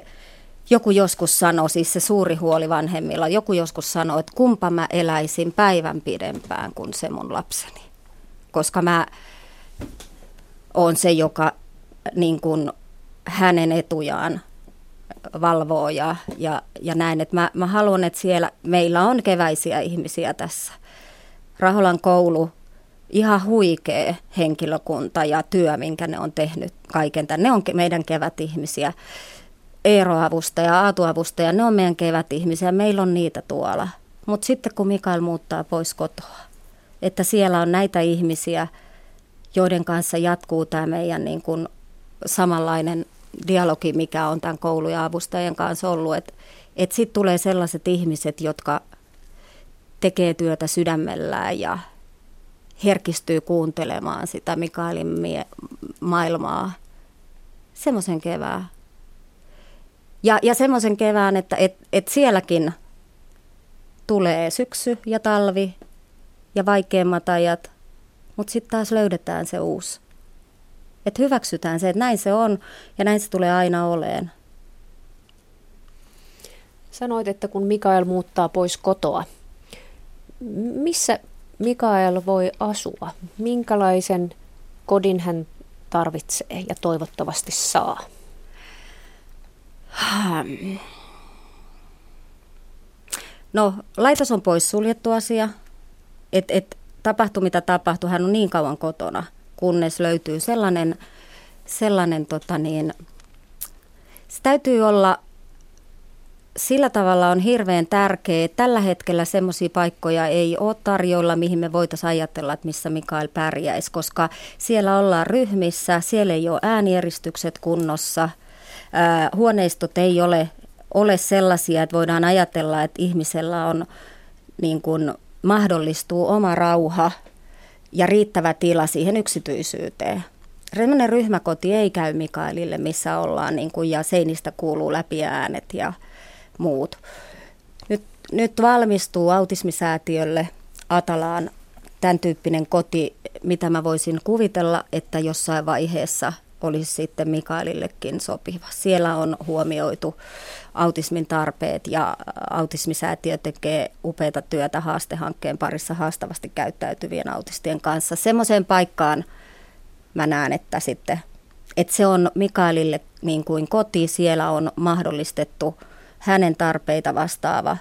joku joskus sanoi, siis se suuri huoli vanhemmilla, joku joskus sanoi, että kumpa mä eläisin päivän pidempään kuin se mun lapseni. Koska mä oon se, joka niin kuin hänen etujaan valvoo ja, ja, ja näin. Että mä, mä haluan, että siellä meillä on keväisiä ihmisiä tässä. Raholan koulu, ihan huikea henkilökunta ja työ, minkä ne on tehnyt kaiken tämän. Ne on meidän kevätihmisiä. Eero-avustaja, Aatu-avustaja, ne on meidän kevätihmisiä. Meillä on niitä tuolla. Mutta sitten kun Mikael muuttaa pois kotoa, että siellä on näitä ihmisiä, joiden kanssa jatkuu tämä meidän niin kuin samanlainen dialogi, mikä on tämän koulu- ja avustajien kanssa ollut. Että et sitten tulee sellaiset ihmiset, jotka tekee työtä sydämellään ja herkistyy kuuntelemaan sitä Mikaelin mie- maailmaa. Semmoisen kevään. Ja, ja semmoisen kevään, että et, et sielläkin tulee syksy ja talvi ja vaikeimmat ajat, mutta sitten taas löydetään se uusi että hyväksytään se, että näin se on ja näin se tulee aina oleen. Sanoit, että kun Mikael muuttaa pois kotoa, missä Mikael voi asua? Minkälaisen kodin hän tarvitsee ja toivottavasti saa? No, laitos on pois suljettu asia. Et, et, tapahtu mitä tapahtuu, hän on niin kauan kotona – kunnes löytyy sellainen, sellainen tota niin, se täytyy olla sillä tavalla on hirveän tärkeää. Tällä hetkellä semmoisia paikkoja ei ole tarjolla, mihin me voitaisiin ajatella, että missä Mikael pärjäisi, koska siellä ollaan ryhmissä, siellä ei ole äänieristykset kunnossa, ää, huoneistot ei ole, ole sellaisia, että voidaan ajatella, että ihmisellä on niin kuin, mahdollistuu oma rauha ja riittävä tila siihen yksityisyyteen. Semmoinen ryhmäkoti ei käy Mikaelille, missä ollaan niin kuin, ja seinistä kuuluu läpi äänet ja muut. Nyt, nyt valmistuu autismisäätiölle Atalaan tämän tyyppinen koti, mitä mä voisin kuvitella, että jossain vaiheessa olisi sitten Mikaelillekin sopiva. Siellä on huomioitu autismin tarpeet ja autismisäätiö tekee upeata työtä haastehankkeen parissa haastavasti käyttäytyvien autistien kanssa. Semmoiseen paikkaan mä näen, että sitten että se on Mikaelille niin kuin koti, siellä on mahdollistettu hänen tarpeita vastaava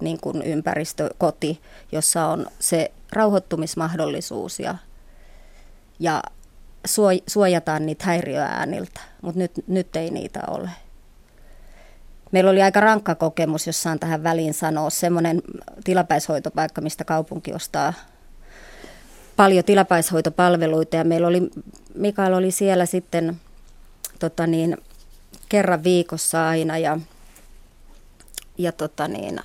niin kuin ympäristökoti, jossa on se rauhoittumismahdollisuus ja, ja suojataan niitä häiriöääniltä, mutta nyt, nyt ei niitä ole. Meillä oli aika rankka kokemus, jos saan tähän väliin sanoa, semmoinen tilapäishoitopaikka, mistä kaupunki ostaa paljon tilapäishoitopalveluita. Ja meillä oli, Mikael oli siellä sitten tota niin, kerran viikossa aina ja, ja tota niin,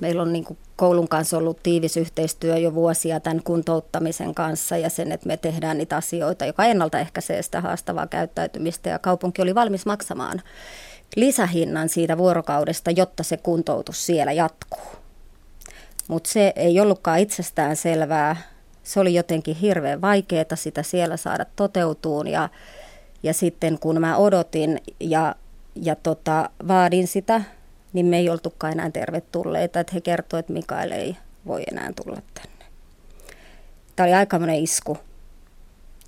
meillä on niin koulun kanssa ollut tiivis yhteistyö jo vuosia tämän kuntouttamisen kanssa ja sen, että me tehdään niitä asioita, joka ennaltaehkäisee sitä haastavaa käyttäytymistä. Ja kaupunki oli valmis maksamaan lisähinnan siitä vuorokaudesta, jotta se kuntoutus siellä jatkuu. Mutta se ei ollutkaan itsestään selvää. Se oli jotenkin hirveän vaikeaa sitä siellä saada toteutuun ja, ja sitten kun mä odotin ja, ja tota, vaadin sitä, niin me ei oltukaan enää tervetulleita. Että he kertoivat, että Mikael ei voi enää tulla tänne. Tämä oli aikamoinen isku,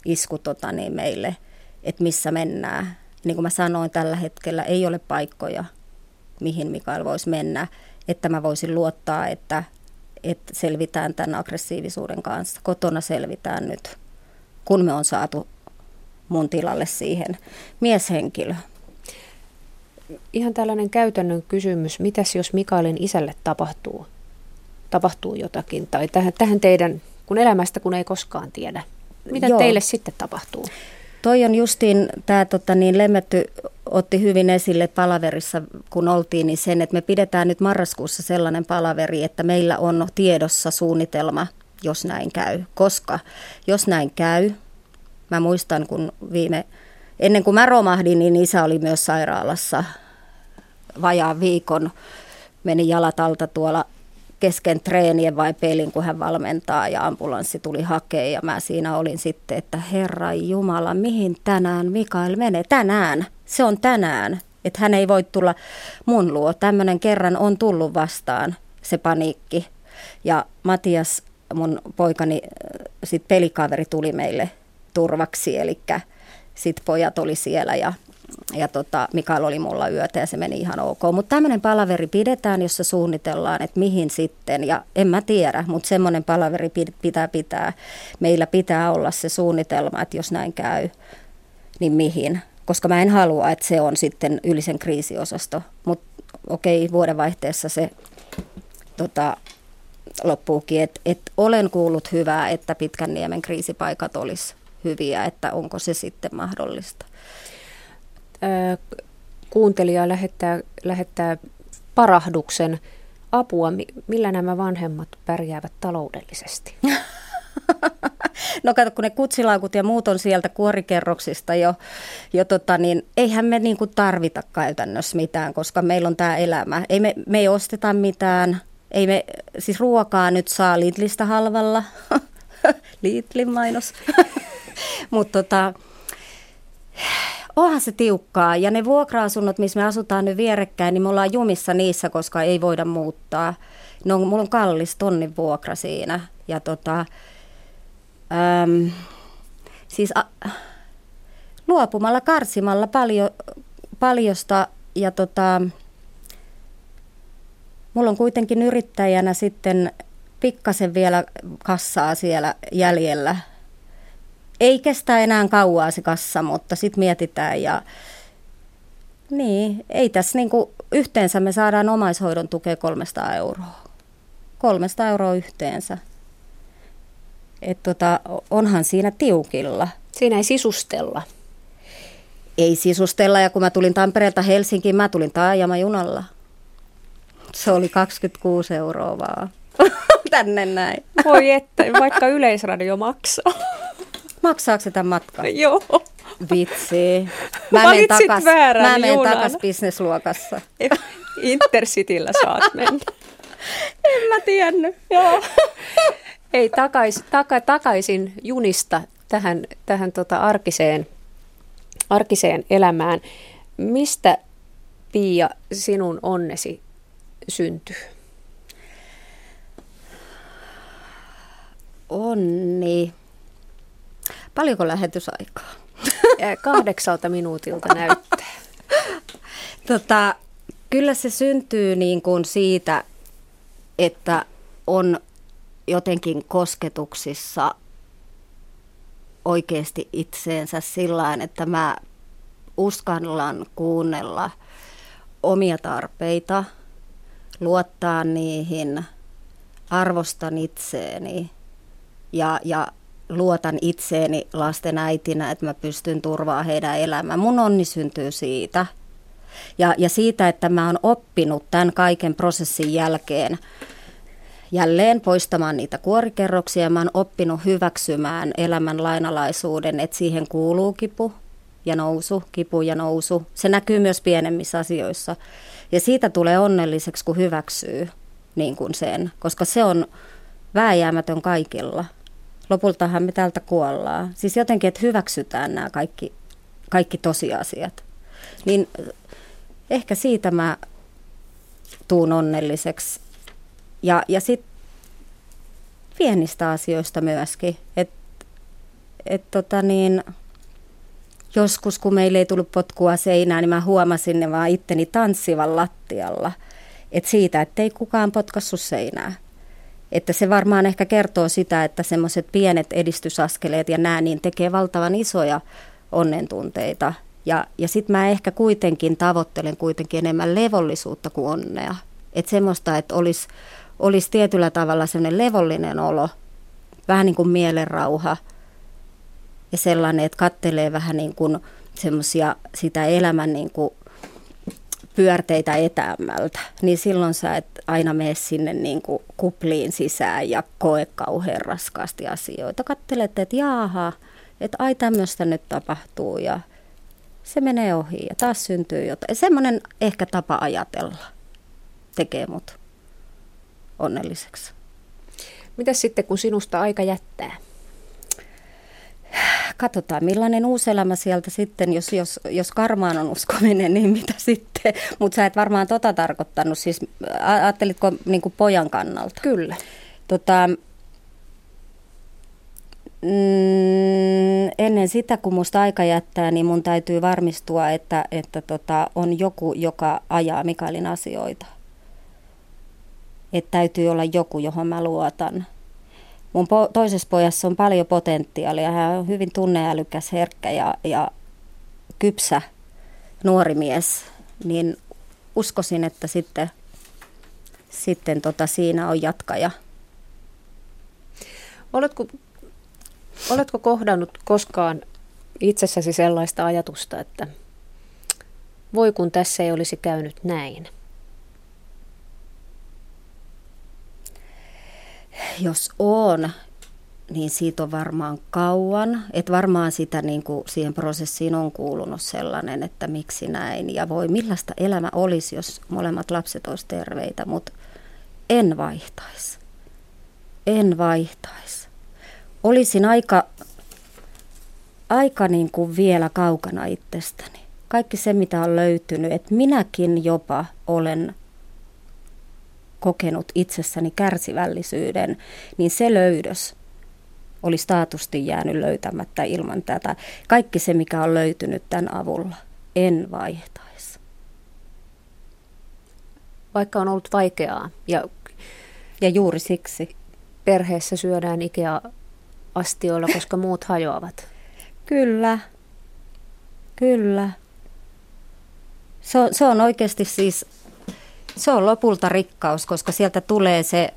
isku tota niin, meille, että missä mennään niin kuin mä sanoin, tällä hetkellä ei ole paikkoja, mihin Mikael voisi mennä, että mä voisin luottaa, että, että selvitään tämän aggressiivisuuden kanssa. Kotona selvitään nyt, kun me on saatu mun tilalle siihen mieshenkilö. Ihan tällainen käytännön kysymys. Mitäs jos Mikaelin isälle tapahtuu, tapahtuu jotakin? Tai tähän, tähän teidän, kun elämästä kun ei koskaan tiedä. Mitä Joo. teille sitten tapahtuu? Toi on justiin, tämä tota, niin Lemmetty otti hyvin esille palaverissa, kun oltiin, niin sen, että me pidetään nyt marraskuussa sellainen palaveri, että meillä on tiedossa suunnitelma, jos näin käy. Koska jos näin käy, mä muistan, kun viime, ennen kuin mä romahdin, niin isä oli myös sairaalassa vajaan viikon, meni jalat alta tuolla kesken treenien vai pelin, kun hän valmentaa ja ambulanssi tuli hakea ja mä siinä olin sitten, että Herra Jumala, mihin tänään Mikael menee? Tänään, se on tänään. Että hän ei voi tulla mun luo. Tämmöinen kerran on tullut vastaan se paniikki. Ja Matias, mun poikani, sit pelikaveri tuli meille turvaksi, eli sitten pojat oli siellä ja ja tota, Mikael oli mulla yötä ja se meni ihan ok. Mutta tämmöinen palaveri pidetään, jossa suunnitellaan, että mihin sitten. Ja en mä tiedä, mutta semmoinen palaveri pitää pitää. Meillä pitää olla se suunnitelma, että jos näin käy, niin mihin. Koska mä en halua, että se on sitten ylisen kriisiosasto. Mutta okei, vuodenvaihteessa se tota, loppuukin. Että et olen kuullut hyvää, että Pitkän niemen kriisipaikat olisi hyviä, että onko se sitten mahdollista kuuntelija lähettää, lähettää parahduksen apua, millä nämä vanhemmat pärjäävät taloudellisesti? No kato, kun ne kutsilaukut ja muut on sieltä kuorikerroksista jo, jo tota, niin eihän me niinku tarvita käytännössä mitään, koska meillä on tämä elämä. Ei me, me ei osteta mitään, ei me, siis ruokaa nyt saa Lidlistä halvalla. Lidlin mainos. Mutta tota, onhan se tiukkaa. Ja ne vuokra-asunnot, missä me asutaan nyt vierekkäin, niin me ollaan jumissa niissä, koska ei voida muuttaa. No, mulla on kallis tonnin vuokra siinä. Ja tota, äm, siis a, luopumalla, karsimalla paljon, paljosta ja tota, mulla on kuitenkin yrittäjänä sitten pikkasen vielä kassaa siellä jäljellä ei kestä enää kauaa se kassa, mutta sitten mietitään ja niin, ei tässä niinku, yhteensä me saadaan omaishoidon tukea 300 euroa. 300 euroa yhteensä. Et tota, onhan siinä tiukilla. Siinä ei sisustella. Ei sisustella ja kun mä tulin Tampereelta Helsinkiin, mä tulin taajama-junalla. Se oli 26 euroa vaan. Tänne näin. Voi että, vaikka yleisradio maksaa. Maksaako se tämän matkan? Joo. Vitsi. Mä menen takas, väärän mä menen takas bisnesluokassa. Intercityllä saat mennä. en mä tiennyt. Joo. Ei, takais, taka, takaisin junista tähän, tähän tota arkiseen, arkiseen elämään. Mistä, Pia, sinun onnesi syntyy? Onni. Paljonko lähetysaikaa? Kahdeksalta minuutilta näyttää. Tota, kyllä se syntyy niin kuin siitä, että on jotenkin kosketuksissa oikeasti itseensä sillä että mä uskallan kuunnella omia tarpeita, luottaa niihin, arvostan itseeni ja, ja luotan itseeni lasten äitinä, että mä pystyn turvaamaan heidän elämää. Mun onni syntyy siitä. Ja, ja siitä, että mä oon oppinut tämän kaiken prosessin jälkeen jälleen poistamaan niitä kuorikerroksia. Mä oon oppinut hyväksymään elämän lainalaisuuden, että siihen kuuluu kipu ja nousu, kipu ja nousu. Se näkyy myös pienemmissä asioissa. Ja siitä tulee onnelliseksi, kun hyväksyy niin kuin sen, koska se on vääjäämätön kaikilla lopultahan me täältä kuollaan. Siis jotenkin, että hyväksytään nämä kaikki, kaikki tosiasiat. Niin ehkä siitä mä tuun onnelliseksi. Ja, ja sitten pienistä asioista myöskin. Että et tota niin, joskus kun meille ei tullut potkua seinään, niin mä huomasin ne vaan itteni tanssivan lattialla. Että siitä, ettei kukaan potkassu seinää. Että se varmaan ehkä kertoo sitä, että semmoiset pienet edistysaskeleet ja nämä niin tekee valtavan isoja onnentunteita. Ja, ja sitten mä ehkä kuitenkin tavoittelen kuitenkin enemmän levollisuutta kuin onnea. Että semmoista, että olisi olis tietyllä tavalla semmoinen levollinen olo, vähän niin kuin mielenrauha ja sellainen, että kattelee vähän niin kuin semmoisia sitä elämän niin kuin pyörteitä etäämmältä, niin silloin sä et aina mene sinne niin kuin kupliin sisään ja koe kauhean raskaasti asioita. Kattelet, että jaaha, että ai tämmöistä nyt tapahtuu ja se menee ohi ja taas syntyy jotain. Semmoinen ehkä tapa ajatella tekee mut onnelliseksi. Mitä sitten, kun sinusta aika jättää? Katsotaan millainen uusi elämä sieltä sitten, jos, jos, jos karmaan on uskominen, niin mitä sitten. Mutta sä et varmaan tota tarkoittanut, siis ajattelitko niin pojan kannalta? Kyllä. Tota, mm, ennen sitä, kun musta aika jättää, niin mun täytyy varmistua, että, että tota, on joku, joka ajaa Mikaelin asioita. Että täytyy olla joku, johon mä luotan. Mun po- toisessa pojassa on paljon potentiaalia. Hän on hyvin tunneälykäs, herkkä ja, ja kypsä nuori mies. Niin uskoisin, että sitten, sitten tota, siinä on jatkaja. Oletko Oletko kohdannut koskaan itsessäsi sellaista ajatusta, että voi kun tässä ei olisi käynyt näin? Jos on, niin siitä on varmaan kauan. Että varmaan sitä niin kuin siihen prosessiin on kuulunut sellainen, että miksi näin. Ja voi, millaista elämä olisi, jos molemmat lapset olisi terveitä, mutta en vaihtaisi. En vaihtaisi olisin aika, aika niin kuin vielä kaukana itsestäni. Kaikki se, mitä on löytynyt, että minäkin jopa olen kokenut itsessäni kärsivällisyyden, niin se löydös olisi taatusti jäänyt löytämättä ilman tätä. Kaikki se, mikä on löytynyt tämän avulla, en vaihtaisi. Vaikka on ollut vaikeaa ja, ja juuri siksi perheessä syödään Ikea astioilla, koska muut hajoavat. Kyllä, kyllä. Se on, se on oikeasti siis, se on lopulta rikkaus, koska sieltä tulee se,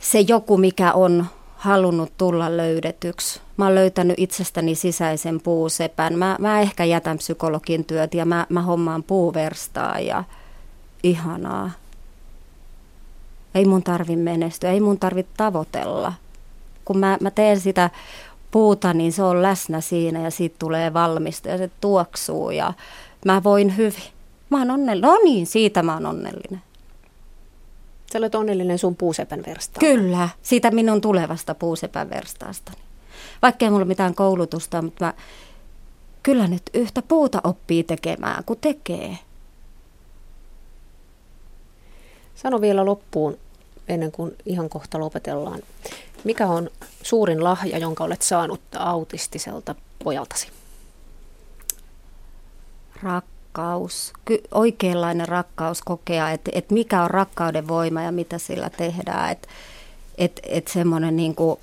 se joku, mikä on halunnut tulla löydetyksi. Mä oon löytänyt itsestäni sisäisen puusepän. Mä, mä ehkä jätän psykologin työt ja mä, mä hommaan puuverstaa ja ihanaa. Ei mun tarvi menestyä, ei mun tarvi tavoitella – kun mä, mä teen sitä puuta, niin se on läsnä siinä ja siitä tulee valmista ja se tuoksuu ja mä voin hyvin. Mä oon onnellinen. No niin, siitä mä oon onnellinen. Sä olet onnellinen sun puusepän verstaasta. Kyllä, siitä minun tulevasta puusepän verstaasta. Vaikka ei mulla mitään koulutusta, mutta mä kyllä nyt yhtä puuta oppii tekemään, kun tekee. Sano vielä loppuun, ennen kuin ihan kohta lopetellaan. Mikä on suurin lahja, jonka olet saanut autistiselta pojaltasi? Rakkaus. Ky- oikeanlainen rakkaus kokea, että et mikä on rakkauden voima ja mitä sillä tehdään. Että et, et semmoinen niin kuin,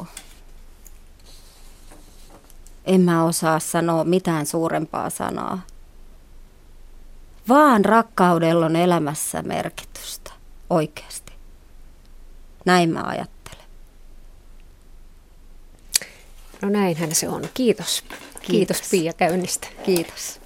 en mä osaa sanoa mitään suurempaa sanaa. Vaan rakkaudella on elämässä merkitystä, oikeasti. Näin mä ajattelen. No näinhän se on. Kiitos. Kiitos, Kiitos Pia käynnistä. Kiitos.